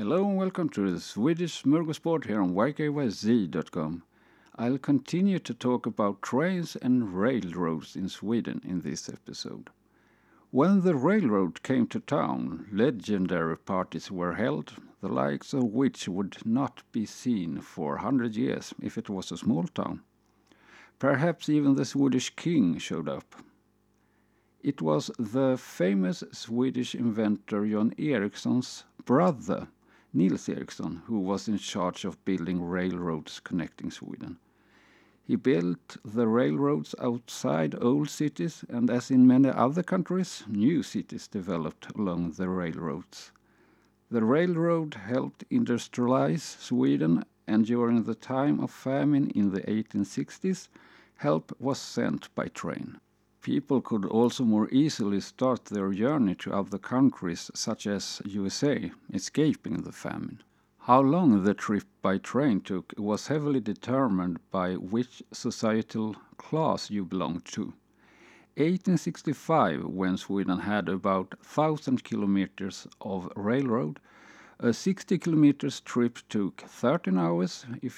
Hello and welcome to the Swedish Smorgasbord here on ykyz.com. I'll continue to talk about trains and railroads in Sweden in this episode. When the railroad came to town, legendary parties were held, the likes of which would not be seen for a hundred years if it was a small town. Perhaps even the Swedish king showed up. It was the famous Swedish inventor John Ericsson's brother, Nils Ericson, who was in charge of building railroads connecting Sweden. He built the railroads outside old cities, and as in many other countries, new cities developed along the railroads. The railroad helped industrialize Sweden, and during the time of famine in the 1860s, help was sent by train. People could also more easily start their journey to other countries, such as USA, escaping the famine. How long the trip by train took was heavily determined by which societal class you belonged to. 1865, when Sweden had about 1000 kilometers of railroad, a 60 kilometers trip took 13 hours if